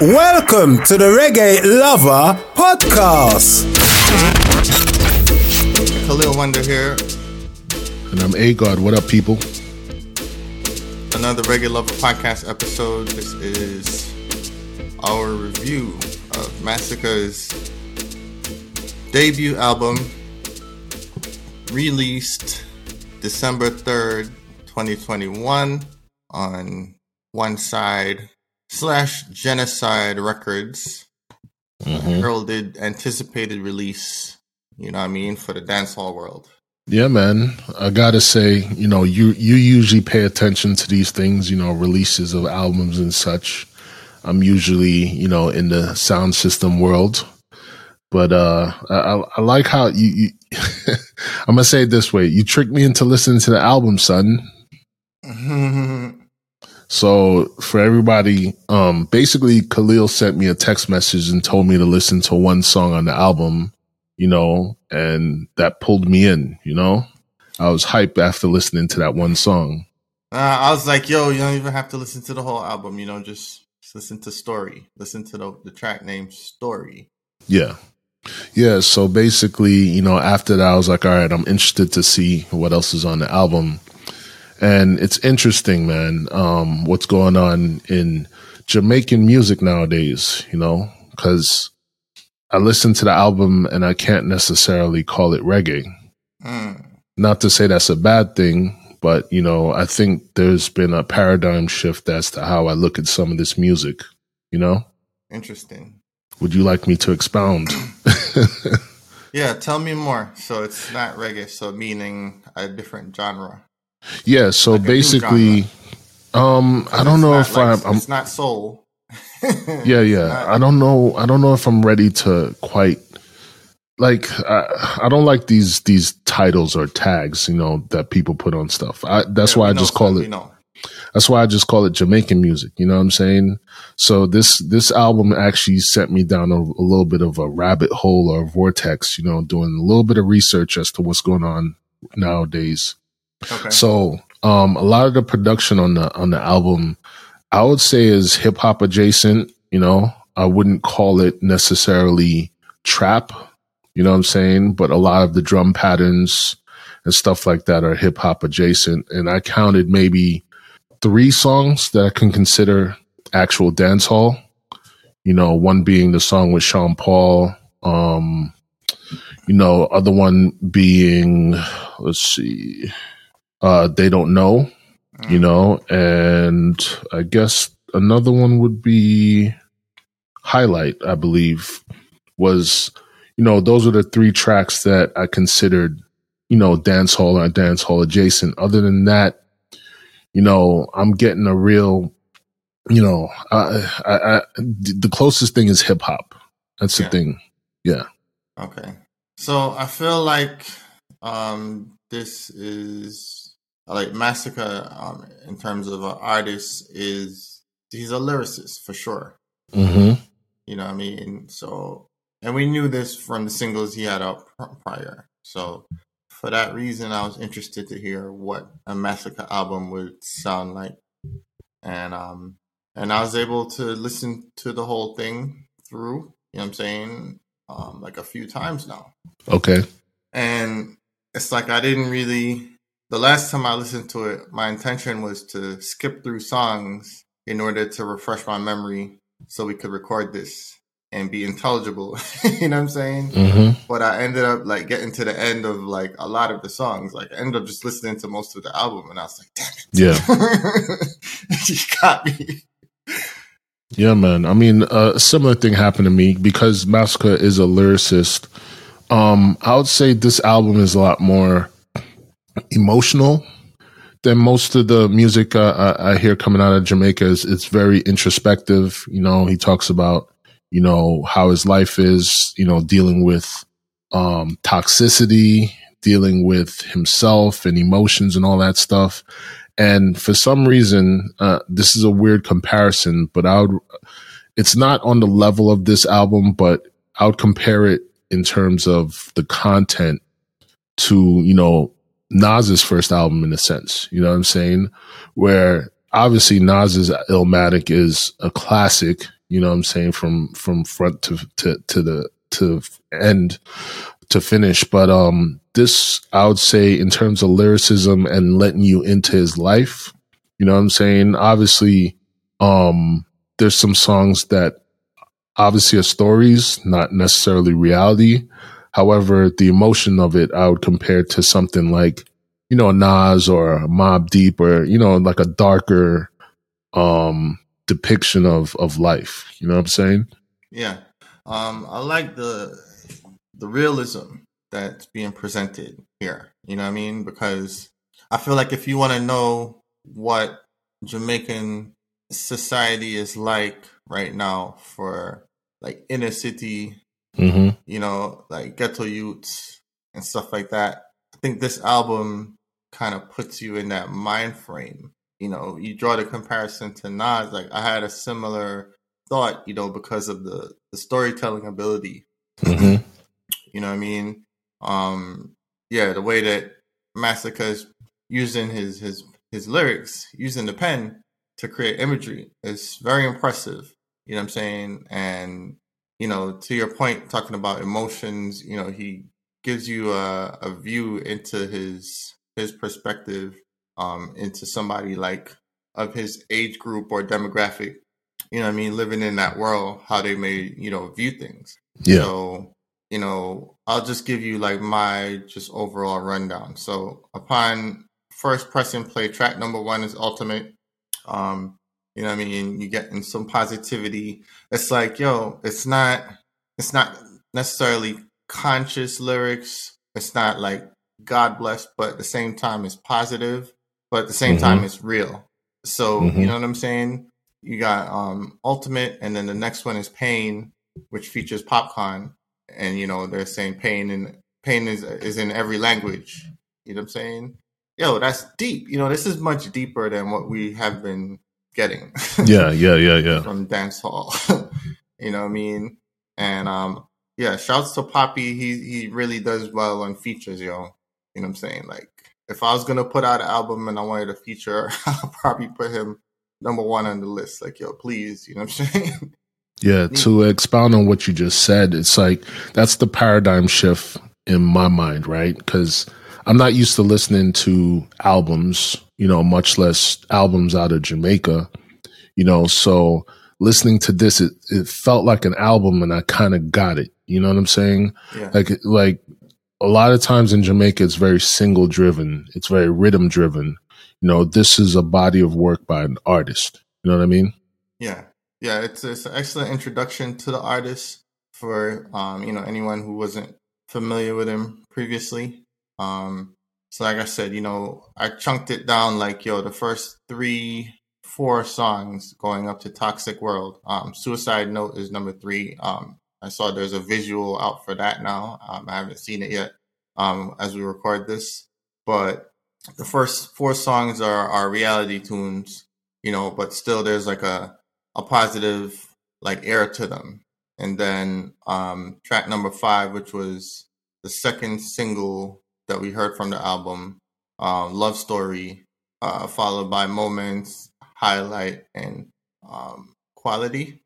Welcome to the Reggae Lover Podcast. Khalil Wonder here. And I'm A-God. What up, people? Another Reggae Lover Podcast episode. This is our review of Masicka's debut album, released December 3rd, 2021 on One Side slash Genahsyde Records. Heralded anticipated release, you know what I mean, for the dancehall world. Yeah, man. I gotta say, you know, you you usually pay attention to these things, you know, releases of albums and such. I'm usually, you know, in the sound system world, but uh, I, I- I like how you. you I'm gonna say it this way: you tricked me into listening to the album, son. So for everybody, um, basically Khalil sent me a text message and told me to listen to one song on the album, you know, and that pulled me in, you know. I was hyped after listening to that one song. Uh, I was like, yo, you don't even have to listen to the whole album, you know, just, just listen to Story. Listen to the, the track name Story. Yeah. Yeah. So basically, you know, after that, I was like, all right, I'm interested to see what else is on the album. And it's interesting, man, um, what's going on in Jamaican music nowadays, you know, because I listen to the album and I can't necessarily call it reggae. Mm. Not to say that's a bad thing, but, you know, I think there's been a paradigm shift as to how I look at some of this music, you know? Interesting. Would you like me to expound? Yeah, tell me more. So it's not reggae, so meaning a different genre. Yeah, so Like basically, um, I don't know if like- I'm, It's not soul. yeah, yeah. not- I don't know. I don't know if I'm ready to quite like. I, I don't like these these titles or tags, you know, that people put on stuff. I, that's Yeah, why I just call it. know. That's why I just call it Jamaican music. You know what I'm saying? So this this album actually sent me down a, a little bit of a rabbit hole or vortex. You know, doing a little bit of research as to what's going on nowadays. Okay. So, um, a lot of the production on the on the album, I would say, is hip hop adjacent. You know, I wouldn't call it necessarily trap. You know what I'm saying? But a lot of the drum patterns and stuff like that are hip hop adjacent. And I counted maybe three songs that I can consider actual dance hall. You know, one being the song with Sean Paul. Um, you know, other one being let's see, uh, they don't know. You know, and I guess another one would be highlight. I believe was you know those are the three tracks that I considered you know dance hall or dance hall adjacent. Other than that, you know, I'm getting a real, you know, I, I, I, the closest thing is hip hop. That's the thing. Yeah. Okay. So I feel like um this is like Masicka, um, in terms of an artist, is he's a lyricist for sure. Mm-hmm. You know what I mean? So, and we knew this from the singles he had out prior. So, for that reason, I was interested to hear what a Masicka album would sound like, and um, and I was able to listen to the whole thing through. You know what I'm saying? Um, like a few times now. Okay. And it's like I didn't really. The last time I listened to it, my intention was to skip through songs in order to refresh my memory so we could record this and be intelligible. you know what I'm saying? Mm-hmm. But I ended up like getting to the end of like a lot of the songs. Like I ended up just listening to most of the album and I was like, damn it. Yeah. you got me. Yeah, man. I mean, uh, a similar thing happened to me because Masicka is a lyricist. Um, I would say this album is a lot more emotional than most of the music uh, I, I hear coming out of Jamaica. Is it's very introspective. You know, he talks about you know how his life is. You know, dealing with um, toxicity, dealing with himself and emotions and all that stuff. And for some reason, uh, this is a weird comparison, but I would, it's not on the level of this album, but I would compare it in terms of the content to, you know, Nas's first album in a sense. You know what I'm saying? Where obviously Nas's Illmatic is a classic, you know what I'm saying, from, from front to, to, to the, to end to finish. But, um, this, I would say, in terms of lyricism and letting you into his life, you know what I'm saying? Obviously, um, there's some songs that obviously are stories, not necessarily reality. However, the emotion of it, I would compare to something like, you know, Nas or Mobb Deep or, you know, like a darker, um, depiction of, of life. You know what I'm saying? Yeah. Um, I like the, the realism that's being presented here. You know what I mean? Because I feel like if you want to know what Jamaican society is like right now for like inner city, mm-hmm. you know, like ghetto youths and stuff like that, I think this album kind of puts you in that mind frame. You know, you draw the comparison to Nas. Like I had a similar thought, you know, because of the the storytelling ability. Mm-hmm. You know what I mean? um yeah the way that is using his his his lyrics using the pen to create imagery is very impressive you know what i'm saying and you know to your point talking about emotions you know he gives you a, a view into his his perspective um into somebody like of his age group or demographic you know what i mean living in that world how they may you know view things Yeah. so you know, I'll just give you like my just overall rundown. So upon first pressing play, track number one is ultimate. Um, you know what I mean? You get in some positivity. It's like, yo, it's not it's not necessarily conscious lyrics. It's not like God bless, but at the same time it's positive, but at the same Mm-hmm. time it's real. So Mhm. you know what I'm saying? You got um ultimate and then the next one is pain, which features Popcaan and you know they're saying pain and pain is is in every language. You know what I'm saying? Yo, that's deep. You know, this is much deeper than what we have been getting Yeah, yeah, yeah, yeah. from dance hall. you know what I mean? And um yeah, shouts to Poppy. He he really does well on features, yo. You know what I'm saying? Like if I was gonna put out an album and I wanted a feature, I'll probably put him number one on the list. Like, yo, please, you know what I'm saying? Yeah, to expound on what you just said, it's like that's the paradigm shift in my mind, right? Because I'm not used to listening to albums, you know, much less albums out of Jamaica, you know. So listening to this, it, it felt like an album, and I kind of got it. You know what I'm saying? yeah. Like, like a lot of times in Jamaica, it's very single driven. It's very rhythm driven. You know, this is a body of work by an artist. You know what I mean? Yeah, yeah, it's it's an excellent introduction to the artist for um, you know anyone who wasn't familiar with him previously. Um, so like I said, you know, I chunked it down like yo, the first three, four songs going up to Toxic World. Um, Suicide Note is number three. Um, I saw there's a visual out for that now. Um, I haven't seen it yet. Um, as we record this, but the first four songs are are reality tunes, you know, but still there's like a a positive like air to them. And then um, track number five, which was the second single that we heard from the album, uh, "Love Story," uh, followed by "Moments," "Highlight," and um, "Quality."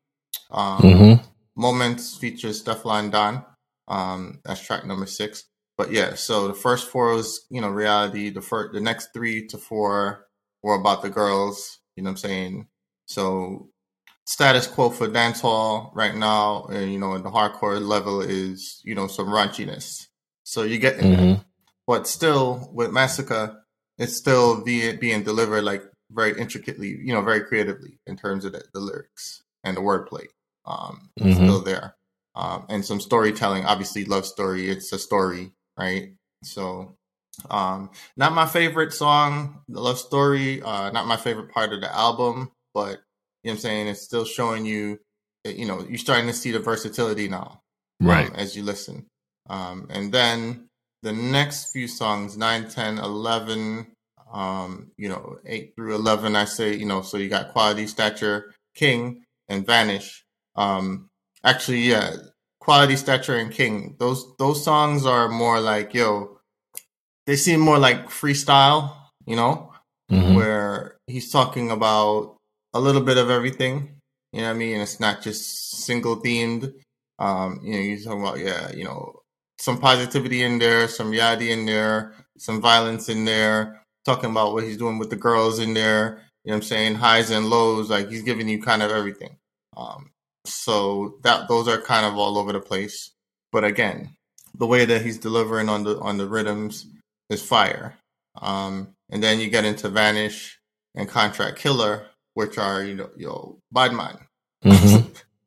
Um, Mm-hmm. "Moments" features Stefflon Don. Um, that's track number six. But yeah, so the first four was you know reality. The first, the next three to four were about the girls. You know what I'm saying? So status quo for dancehall right now, and you know, at the hardcore level is you know some raunchiness. So you get, Mhm. But still with Masicka, it's still being being delivered like very intricately, you know, very creatively in terms of the, the lyrics and the wordplay. Um, it's Mhm. still there, um, and some storytelling. Obviously, love story. It's a story, right? So. Um, not my favorite song, the love story, uh, not my favorite part of the album, but you know what I'm saying? It's still showing you, that, you know, you're starting to see the versatility now Right. um, as you listen. Um, and then the next few songs, 9, 10, 11, um, you know, 8 through 11, I say, you know, so you got Quality, Stature, King, and Vanish. Um, actually, yeah, Quality, Stature, and King. Those those songs are more like, yo, they seem more like freestyle, you know? Mhm. where he's talking about a little bit of everything. You know what I mean? It's not just single themed. Um, you know, he's talking about yeah, you know, some positivity in there, some yadi in there, some violence in there, talking about what he's doing with the girls in there, you know what I'm saying, highs and lows, like he's giving you kind of everything. Um, so that those are kind of all over the place. But again, the way that he's delivering on the on the rhythms is fire. Um, and then you get into Vanish and Contract Killer, which are you know, yo Badman,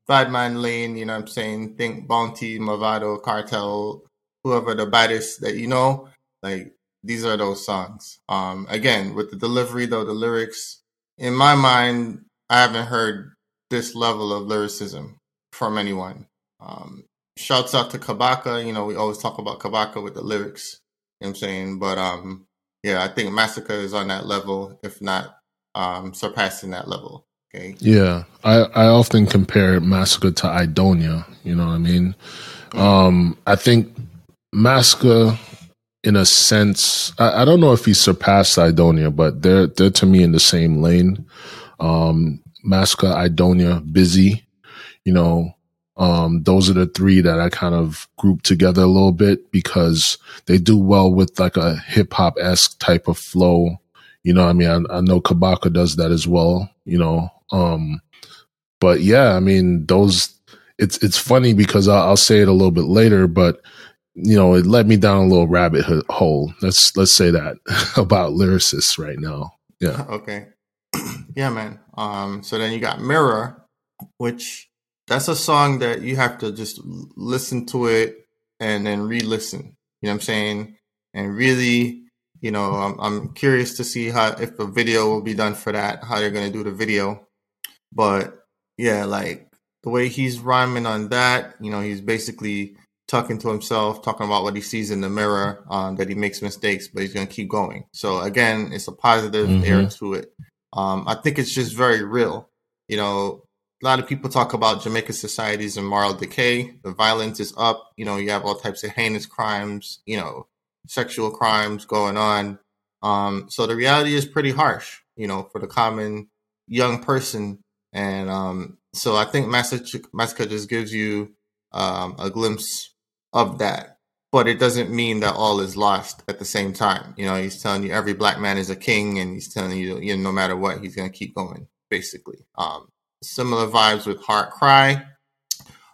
Mhm. Badman Lane. You know what I'm saying? Think Bounty, Mavado, Kartel, whoever the baddest that you know. Like these are those songs. Um, again with the delivery though, the lyrics. In my mind, I haven't heard this level of lyricism from anyone. Um, shouts out to Kabaka. You know, we always talk about Kabaka with the lyrics. You know I'm saying? But um, yeah, I think Masicka is on that level, if not um, surpassing that level. Okay. Yeah, I, I often compare Masicka to Idonia. You know what I mean? Um, I think Masicka, in a sense, I, I don't know if he surpassed Idonia, but they're they're to me in the same lane. Um, Masicka, Idonia, Busy. You know, um, those are the three that I kind of group together a little bit because they do well with like a hip hop esque type of flow. You know, I mean, I, I know Kabaka does that as well. You know, um, but yeah, I mean, those. It's it's funny because I'll, I'll say it a little bit later, but you know, it led me down a little rabbit hole. Let's let's say that about lyricists right now. Yeah. Okay. yeah, man. Um, so then you got Mirror, which that's a song that you have to just listen to it and then re-listen. You know what I'm saying? And really, you know, I'm, I'm curious to see how if a video will be done for that, how they're gonna do the video. But yeah, like the way he's rhyming on that, you know, he's basically talking to himself, talking about what he sees in the mirror, um, that he makes mistakes, but he's gonna keep going. So again, it's a positive Mhm. air to it. Um, I think it's just very real. You know, a lot of people talk about Jamaican societies and moral decay. The violence is up. You know, you have all types of heinous crimes. You know, sexual crimes going on. Um, so the reality is pretty harsh. You know, for the common young person. And um, so I think Masicka, just gives you um, a glimpse of that. But it doesn't mean that all is lost at the same time. You know, he's telling you every black man is a king, and he's telling you, you know, no matter what, he's going to keep going, basically. Um, similar vibes with Heart Cry.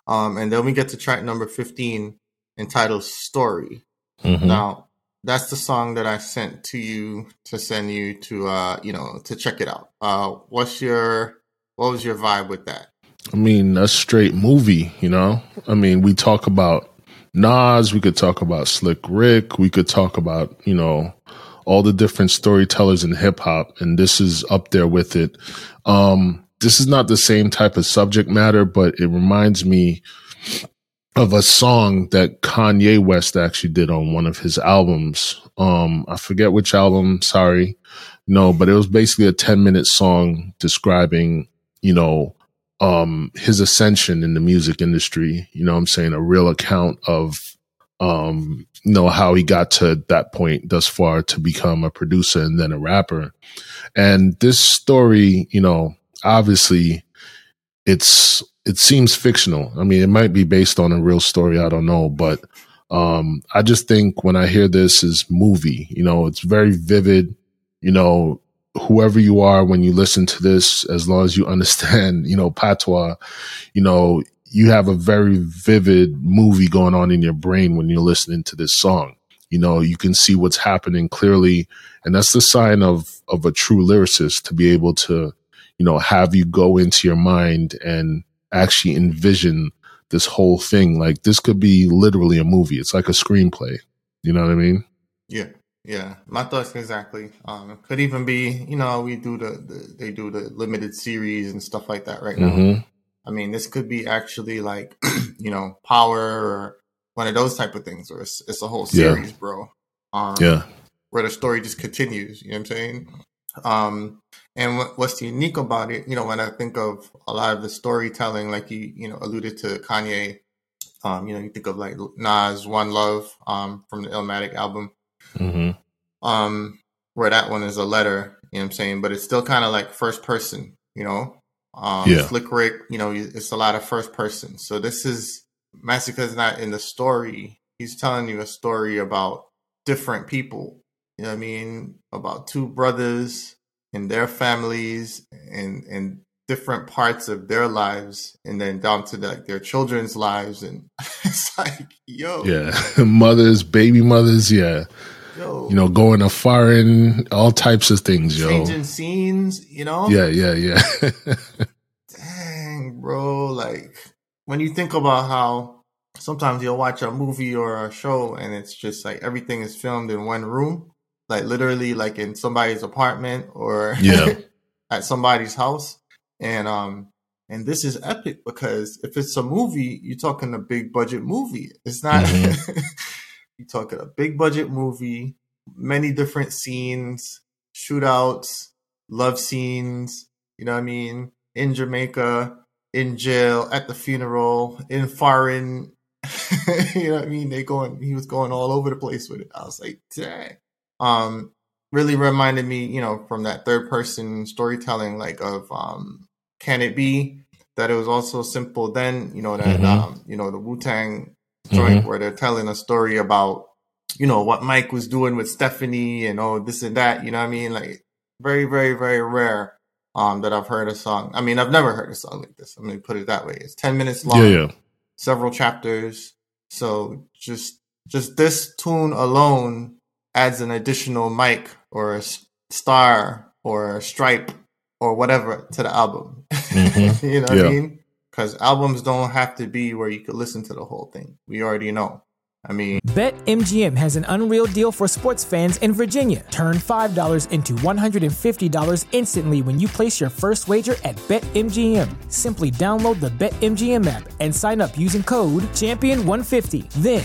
Um, and then we get to track number 15 entitled Story. Mhm. Now, that's the song that I sent to you to send you to, uh, you know, to check it out. Uh, what's your, what was your vibe with that? I mean, a straight movie, you know? I mean, we talk about Nas, we could talk about Slick Rick, we could talk about, you know, all the different storytellers in hip hop, and this is up there with it. Um, this is not the same type of subject matter, but it reminds me of a song that Kanye West actually did on one of his albums. Um, I forget which album. Sorry, no, but it was basically a ten minute song describing, you know, um, his ascension in the music industry. You know, I'm saying a real account of, um, you know, how he got to that point thus far to become a producer and then a rapper. And this story, you know, obviously it's it seems fictional. I mean, it might be based on a real story. I don't know, but um, I just think when I hear this is movie, you know, it's very vivid. You know, whoever you are when you listen to this, as long as you understand, you know, patois, you know, you have a very vivid movie going on in your brain when you're listening to this song. You know, you can see what's happening clearly, and that's the sign of of a true lyricist to be able to, you know, have you go into your mind and actually envision this whole thing. Like this could be literally a movie. It's like a screenplay. You know what I mean? Yeah, yeah. My thoughts exactly. Um, it could even be, you know, we do the, the they do the limited series and stuff like that right now. Mm-hmm. I mean, this could be actually like, you know, Power or one of those type of things, or it's, it's a whole Yeah. series, bro. Um, Yeah. where the story just continues. You know what I'm saying? Um, and what, what's unique about it, you know, when I think of a lot of the storytelling, like you, you know, alluded to Kanye, um, you know, you think of like Nas, One Love, um, from the Illmatic album, hmm um, where that one is a letter, you know what I'm saying? But it's still kind of like first person, you know? Um, Yeah. Slick Rick, you know, it's a lot of first person. So this is, Masicka's not in the story. He's telling you a story about different people. You know what I mean? About two brothers and their families and, and different parts of their lives and then down to like their children's lives. And it's like, yo, Yeah. mothers, baby mothers. Yeah. yo, You know, going to foreign, all types of things, yo. changing scenes, you know? Yeah. Yeah. Yeah. Dang, bro. Like when you think about how sometimes you'll watch a movie or a show and it's just like everything is filmed in one room, like literally like in somebody's apartment or Yeah. at somebody's house. And um and this is epic because if it's a movie, you're talking a big budget movie. It's not Mhm. you're talking a big budget movie, many different scenes, shootouts, love scenes, you know what I mean? In Jamaica, in jail, at the funeral, in foreign you know what I mean? They going he was going all over the place with it. I was like, dang. Um really reminded me, you know, from that third person storytelling like of um Can It Be that it was also simple then, you know, that Mhm. um, you know, the Wu Tang joint where they're telling a story about, you know, what Mike was doing with Stephanie and oh this and that, you know what I mean? Like very, very, very rare um that I've heard a song. I mean I've never heard a song like this. I'm gonna put it that way. It's ten minutes long yeah. Yeah. several chapters. So just just this tune alone adds an additional mic or a s- star or a stripe or whatever to the album. Mhm. you know what I mean? Because albums don't have to be where you could listen to the whole thing. We already know. I mean, BetMGM has an unreal deal for sports fans in Virginia. Turn $5 into $150 instantly when you place your first wager at BetMGM. Simply download the BetMGM app and sign up using code Champion150. Then,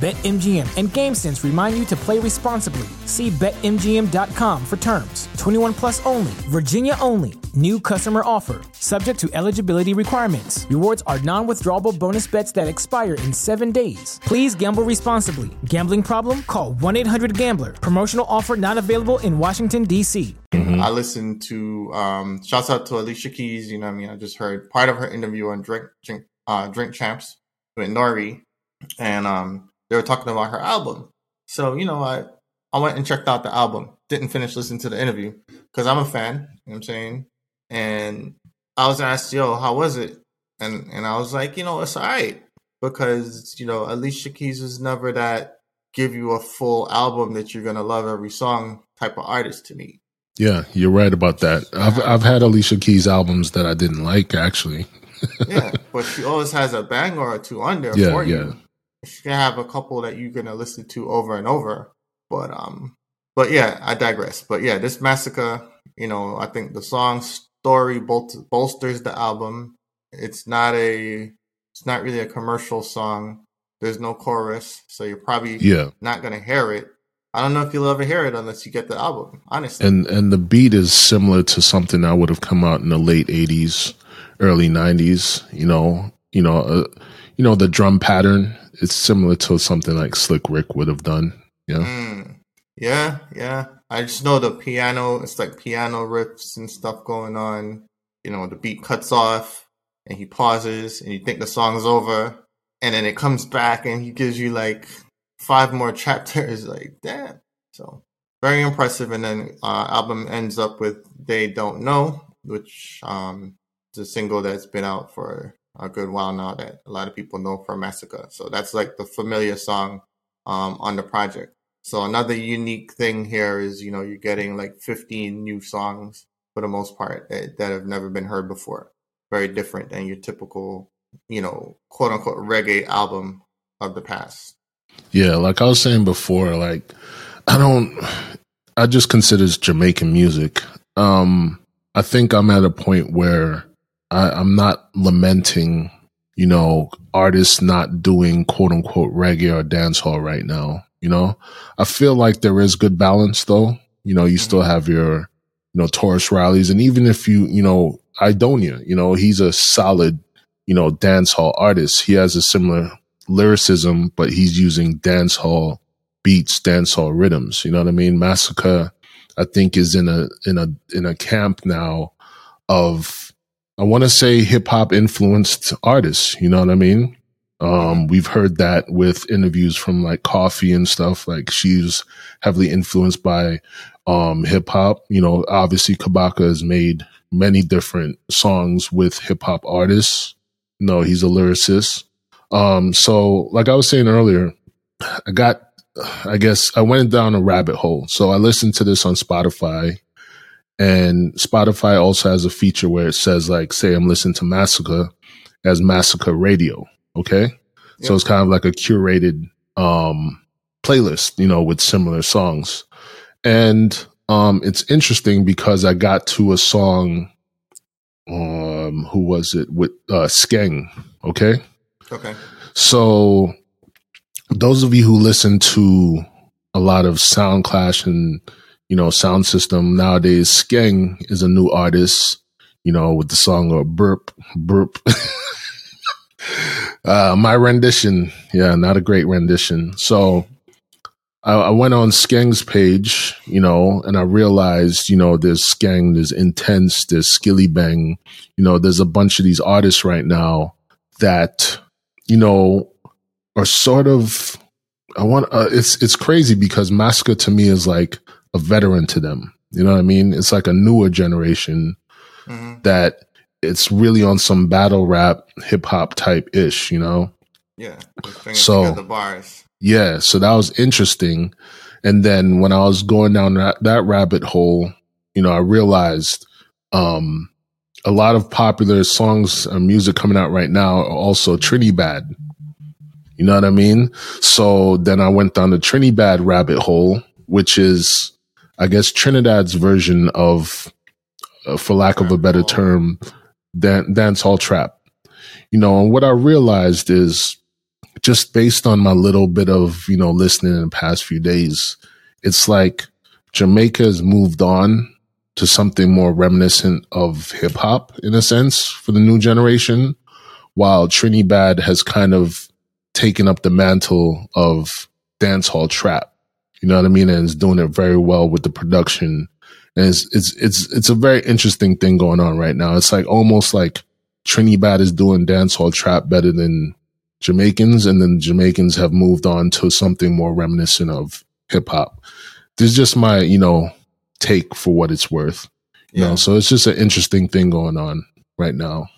BetMGM and GameSense remind you to play responsibly. See BetMGM.com for terms. 21 plus only, Virginia only. New customer offer. Subject to eligibility requirements. Rewards are non withdrawable bonus bets that expire in seven days. Please gamble responsibly. Gambling problem? Call 1 800 Gambler. Promotional offer not available in Washington, D.C. I listened to um shouts out to Alicia Keys, you know what I mean? I just heard part of her interview on Drink Drink uh Drink Champs with N.O.R.E. and um they were talking about her album. So, you know, I I went and checked out the album. Didn't finish listening to the interview because I'm a fan, you know what I'm saying? And I was asked, yo, how was it? And and I was like, you know, it's all right. Because, you know, Alicia Keys was never that give you a full album that you're gonna love every song type of artist to me. Yeah, you're right about that. I've I've had Alicia Keys albums that I didn't like actually. yeah, but she always has a banger or two on there Yeah, for yeah. you. She's gonna have a couple that you're gonna listen to over and over. But um, but yeah, I digress. But yeah, this Masicka, you know, I think the song story bol- bolsters the album. It's not a, it's not really a commercial song. There's no chorus, so you're probably Yeah. not gonna hear it. I don't know if you'll ever hear it unless you get the album. Honestly, And and the beat is similar to something that would have come out in the late 80s, early 90s, you know, you know, uh, you know the drum pattern it's similar to something like Slick Rick would have done, yeah. Mm. Yeah, yeah. I just know the piano, it's like piano riffs and stuff going on. You know, the beat cuts off and he pauses and you think the song's over. And then it comes back and he gives you like five more chapters. Like, damn. So, very impressive. And then uh, album ends up with They Don't Know, which um, is a single that's been out for a good while now that a lot of people know from Masicka. So, that's like the familiar song um, on the project. So another unique thing here is, you know, you're getting like 15 new songs for the most part that, that have never been heard before. Very different than your typical, you know, quote unquote reggae album of the past. Yeah, like I was saying before, like I don't I just consider Jamaican music. Um I think I'm at a point where I, I'm not lamenting, you know, artists not doing quote unquote reggae or dancehall right now. You know, I feel like there is good balance though. You know, you mm-hmm. still have your, you know, Tarrus Rileys. And even if you, you know, Idonia, you know, he's a solid, you know, dancehall artist. He has a similar lyricism, but he's using dancehall beats, dancehall rhythms. You know what I mean? Masicka, I think, is in a in a in a camp now of I want to say hip hop influenced artists. You know what I mean? Um, we've heard that with interviews from like Koffee and stuff. Like she's heavily influenced by um, hip hop. You know, obviously Kabaka has made many different songs with hip hop artists. No, he's a lyricist. Um, so like I was saying earlier, I got, I guess I went down a rabbit hole. So I listened to this on Spotify and Spotify also has a feature where it says like, say I'm listening to Masicka as Masicka Radio. Okay. So it's kind of like a curated, um, playlist, you know, with similar songs. And, um, it's interesting because I got to a song, um, who was it with, uh, Skeng. Okay. Okay. So, those of you who listen to a lot of Sound Clash and you know Sound System nowadays, Skeng is a new artist. You know, with the song of "Burp Burp." uh, my rendition, yeah, not a great rendition. So, I, I went on Skeng's page, you know, and I realized, you know, there's Skeng, there's Intence, there's Skillibeng, you know, there's a bunch of these artists right now that you know, are sort of I want uh, it's it's crazy because Masicka to me is like a veteran to them. You know what I mean? It's like a newer generation hmm that it's really on some battle rap hip hop type ish, you know? Yeah. So- together bars. Yeah, so that was interesting. And then when I was going down that, that rabbit hole, you know, I realized um a lot of popular songs and music coming out right now are also Trinidad. You know what I mean? So then I went down the Trinidad rabbit hole, which is, I guess, Trinidad's version of, uh, for lack of a better term, dan- dancehall trap. You know, and what I realized is just based on my little bit of, you know, listening in the past few days, it's like Jamaica has moved on to something more reminiscent of hip hop in a sense for the new generation, while Trinidad has kind of taken up the mantle of dancehall trap. You know what I mean? And is doing it very well with the production. And it's it's it's it's a very interesting thing going on right now. It's like almost like Trinidad is doing dancehall trap better than Jamaicans, and then Jamaicans have moved on to something more reminiscent of hip hop. This is just my, you know, take for what it's worth. You Yeah. know, so it's just an interesting thing going on right now.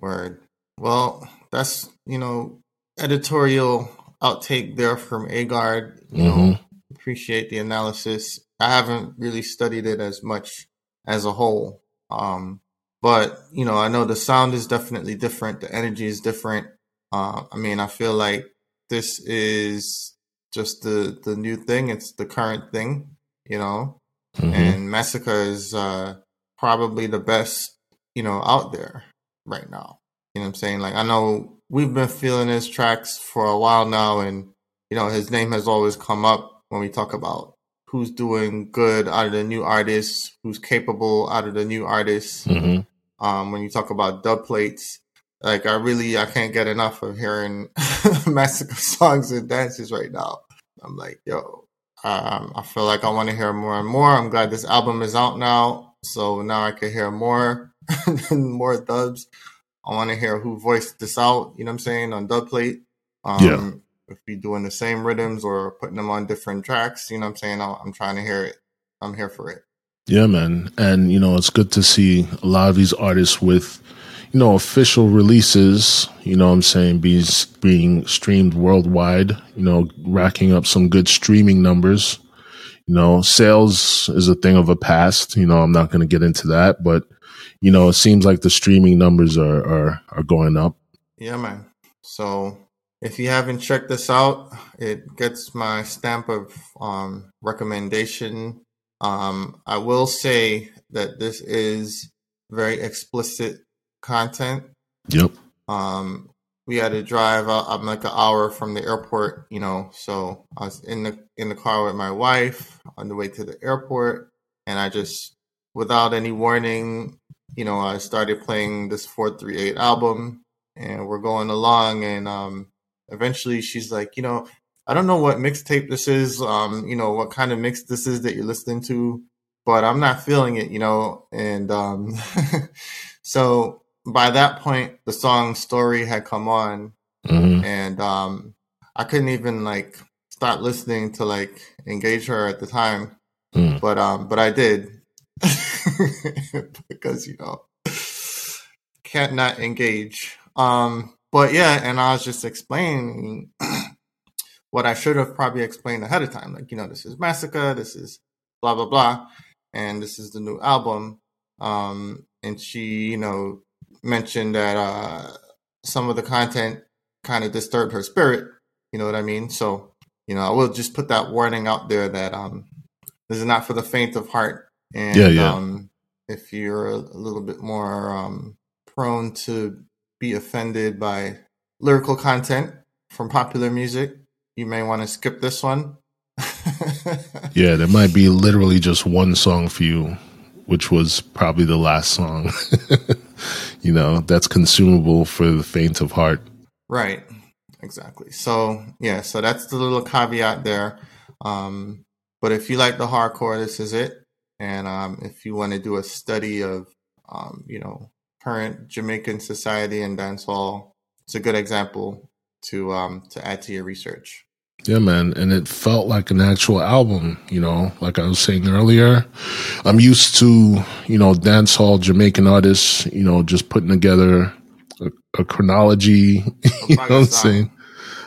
Word. Well, that's you know editorial outtake there from A-God. You know, Mhm. Appreciate the analysis. I haven't really studied it as much as a whole. Um, but you know, I know the sound is definitely different. The energy is different. Uh, I mean, I feel like this is just the the new thing. It's the current thing. You know, Mhm. and Masicka is uh, probably the best, you know, out there right now. You know what I'm saying? Like I know we've been feeling his tracks for a while now, and you know his name has always come up when we talk about who's doing good out of the new artists, who's capable out of the new artists. Mhm. Um, when you talk about dub plates, like I really I can't get enough of hearing Masicka songs and dances right now. I'm like, yo, um, I feel like I want to hear more and more. I'm glad this album is out now, so now I can hear more and more dubs. I want to hear who voiced this out. You know what I'm saying on dubplate. Um, Yeah. If we doing the same rhythms or putting them on different tracks, you know what I'm saying. I- I'm trying to hear it. I'm here for it. Yeah, man. And, you know, it's good to see a lot of these artists with, you know, official releases, you know what I'm saying, being, being streamed worldwide, you know, racking up some good streaming numbers. You know, sales is a thing of a past. You know, I'm not going to get into that, but, you know, it seems like the streaming numbers are, are, are going up. Yeah, man. So if you haven't checked this out, it gets my stamp of um, recommendation. Um, I will say that this is very explicit content. Yep. Um, we had to drive. out- I'm like an hour from the airport, you know. So I was in the in the car with my wife on the way to the airport, and I just, without any warning, you know, I started playing this four three eight album, and we're going along, and um, eventually she's like, you know, I don't know what mixtape this is, um, you know, what kind of mix this is that you're listening to, but I'm not feeling it, you know, and um, so by that point, the song "Story" had come on, hmm and um, I couldn't even like start listening to like engage her at the time, Mm. but um, but I did because you know can't not engage. Um, but yeah, and I was just explaining what I should have probably explained ahead of time, like you know this is Masicka, this is blah blah blah, and this is the new album. Um, and she, you know, mentioned that uh, some of the content kind of disturbed her spirit. You know what I mean? So, you know, I will just put that warning out there that um, this is not for the faint of heart. And Yeah, yeah. Um, if you're a, a little bit more um, prone to be offended by lyrical content from popular music, you may want to skip this one. Yeah, there might be literally just one song for you, which was probably the last song. you know, that's consumable for the faint of heart. Right. Exactly. So yeah, so that's the little caveat there. Um, but if you like the hardcore, this is it. And um, if you want to do a study of, um, you know, current Jamaican society and dancehall, it's a good example to um, to add to your research. Yeah, man. And it felt like an actual album, you know, like I was saying earlier. I'm used to, you know, dancehall Jamaican artists, you know, just putting together a, a chronology, you know what I'm saying,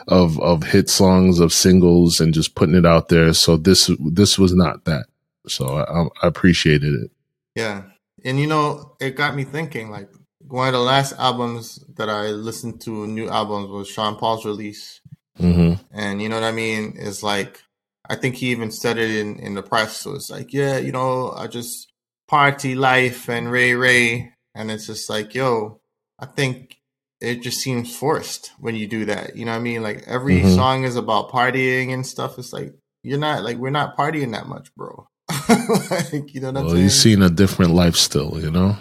of, of hit songs, of singles and just putting it out there. So this, this was not that. So I, I appreciated it. Yeah. And you know, it got me thinking like one of the last albums that I listened to, new albums, was Sean Paul's release. hmm And you know what I mean? Is like I think he even said it in, in the press. So it's like, yeah, you know, I just party life and Ray Ray. And it's just like, yo, I think it just seems forced when you do that. You know what I mean? Like every Mhm. song is about partying and stuff. It's like you're not like we're not partying that much, bro. like, you know Well, he's seen a different life still, you know?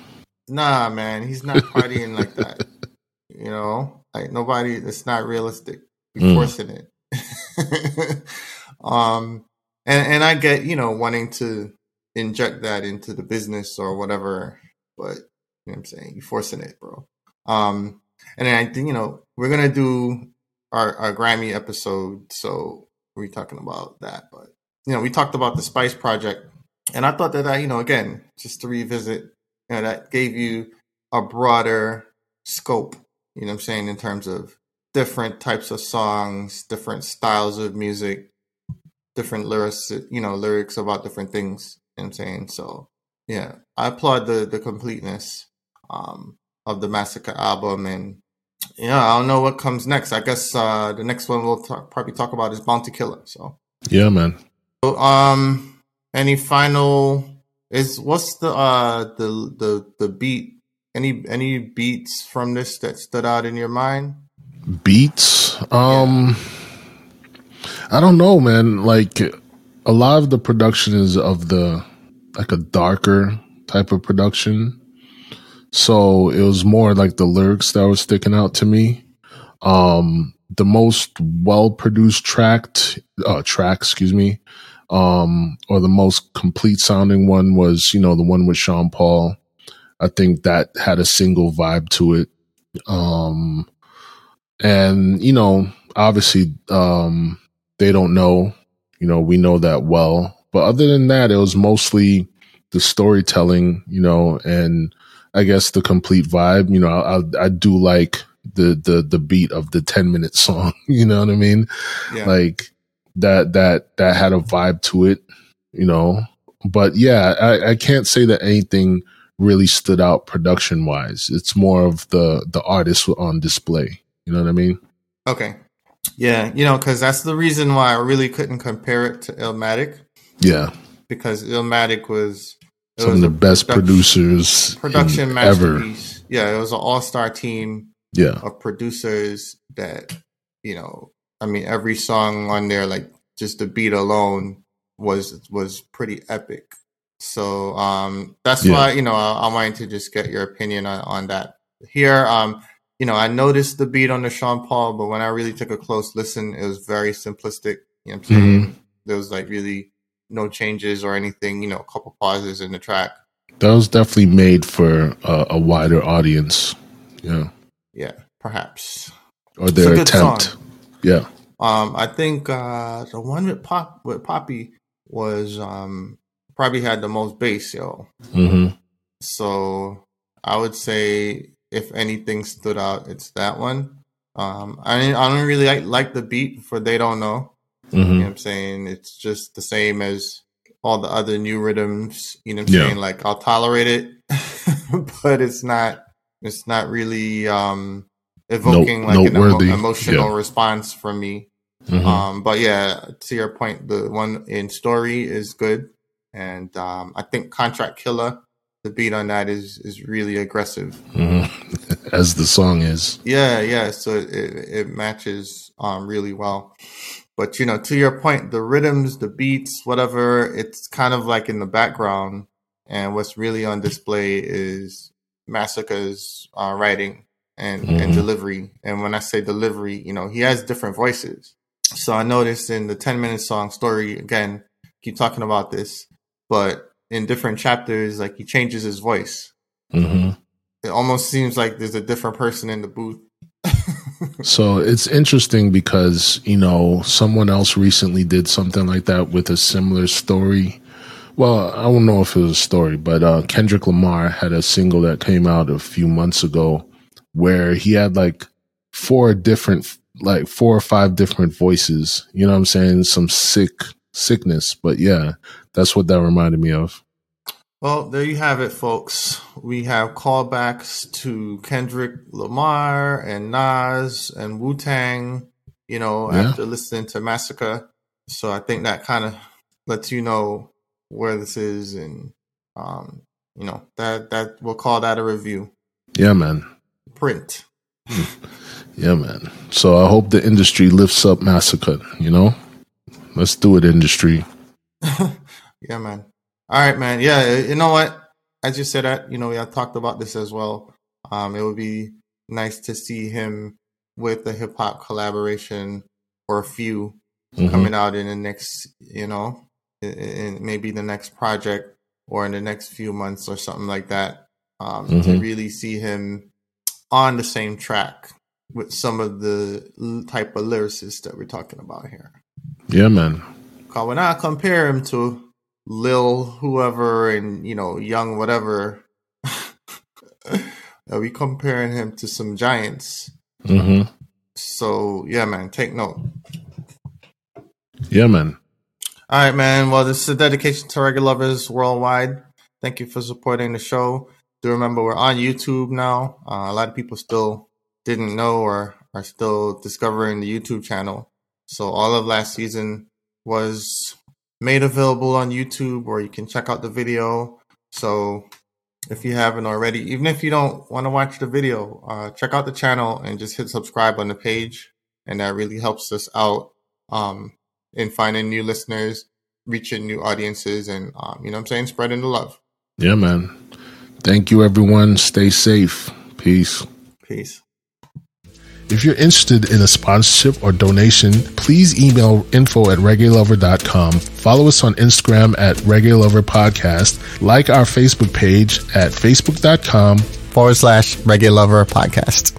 Nah, man, he's not partying like that. You know, like nobody. It's not realistic. We're Mm. forcing it. um, and and I get you know wanting to inject that into the business or whatever, but you know what I'm saying you're forcing it, bro. Um, and then I think you know we're gonna do our our Grammy episode, so we're talking about that. But you know, we talked about the Spice Project, and I thought that I, you know, again, just to revisit, you know, that gave you a broader scope. You know what I'm saying in terms of different types of songs, different styles of music, different lyrics, you know, lyrics about different things. You know what I'm saying? So yeah, I applaud the the completeness um, of the Masicka album, and yeah, I don't know what comes next. I guess uh, the next one we'll talk, probably talk about is Bounty Killer. So yeah, man. So, um, any final is what's the uh the the the beat? Any any beats from this that stood out in your mind? Beats, um. I don't know, man. Like a lot of the production is of the like a darker type of production. So it was more like the lyrics that were sticking out to me. Um, the most well produced tracked uh, track, excuse me, um, or the most complete sounding one was, you know, the one with Sean Paul. I think that had a single vibe to it. Um, and you know, obviously, um, they don't know, you know, we know that well, but other than that, it was mostly the storytelling, you know, and I guess the complete vibe. You know, I, I do like the the the beat of the 10 minute song you know what i mean yeah. like that that that had a vibe to it you know? But yeah I, I can't say that anything really stood out production wise it's more of the the artist on display. You know what i mean? Okay. Yeah you know because that's the reason why i really couldn't compare it to illmatic. Yeah. Because illmatic was some of the best producers production masterpiece. Ever. yeah it was an all-star team yeah. of producers that you know i mean every song on there like just the beat alone was was pretty epic so um that's yeah. why you know I, I wanted to just get your opinion on, on that here um you know i noticed the beat on the sean paul but when i really took a close listen it was very simplistic you know i'm saying mm-hmm. there was like really no changes or anything you know a couple pauses in the track that was definitely made for a, a wider audience yeah yeah, perhaps. Or their attempt. Song. Yeah. Um, I think uh, the one with Pop with Poppy was um probably had the most bass, yo. Mm-hmm. So I would say if anything stood out, it's that one. Um, I I don't really like, like the beat for they don't know. Mm-hmm. You know what I'm saying? It's just the same as all the other new rhythms. You know what I'm yeah. saying? Like I'll tolerate it, but it's not it's not really um, evoking like an emo- emotional yeah. response from me. Mm-hmm. Um, but yeah, to your point, the one in story is good, and um, I think Contract Killer, the beat on that is is really aggressive, mm-hmm. as the song is. Yeah, yeah. So it it matches um, really well. But you know, to your point, the rhythms, the beats, whatever, it's kind of like in the background, and what's really on display is Masicka's uh, writing and, mm-hmm. and delivery. And when I say delivery, you know, he has different voices. So I noticed in the 10 minute song story, again, keep talking about this, but in different chapters, like he changes his voice. Mm-hmm. It almost seems like there's a different person in the booth. so it's interesting because, you know, someone else recently did something like that with a similar story well, I don't know if it was a story, but uh, Kendrick Lamar had a single that came out a few months ago where he had like four different, like four or five different voices. You know what I'm saying? Some sick sickness, but yeah, that's what that reminded me of. Well, there you have it, folks. We have callbacks to Kendrick Lamar and Nas and Wu Tang, you know, yeah. after listening to Masicka. So I think that kind of lets you know where this is, and um, you know that that we'll call that a review. Yeah, man. Print. yeah, man. So I hope the industry lifts up Masicka. You know, let's do it, industry. yeah, man. All right, man. Yeah, you know what? As you said that, you know, we I talked about this as well. Um, it would be nice to see him with the hip hop collaboration or a few mm-hmm. coming out in the next, you know, in maybe the next project or in the next few months or something like that um, mm-hmm. to really see him on the same track with some of the type of lyricists that we're talking about here. Yeah, man. Cause when I compare him to Lil whoever and you know Young whatever, we comparing him to some giants. Mm-hmm. So yeah, man, take note. Yeah, man. All right, man. Well, this is a dedication to reggae lovers worldwide. Thank you for supporting the show. Do remember we're on YouTube now. Uh, a lot of people still didn't know or are still discovering the YouTube channel. So all of last season was made available on YouTube, or you can check out the video. So if you haven't already, even if you don't want to watch the video, uh, check out the channel and just hit subscribe on the page, and that really helps us out um, in finding new listeners, reaching new audiences, and um, you know I'm saying, spreading the love. Yeah, man. Thank you, everyone. Stay safe. Peace. Peace. If you're interested in a sponsorship or donation, please email info at reggaelover.com. Follow us on Instagram at reggaelover Podcast. Like our Facebook page at facebook.com forward slash reggaelover podcast.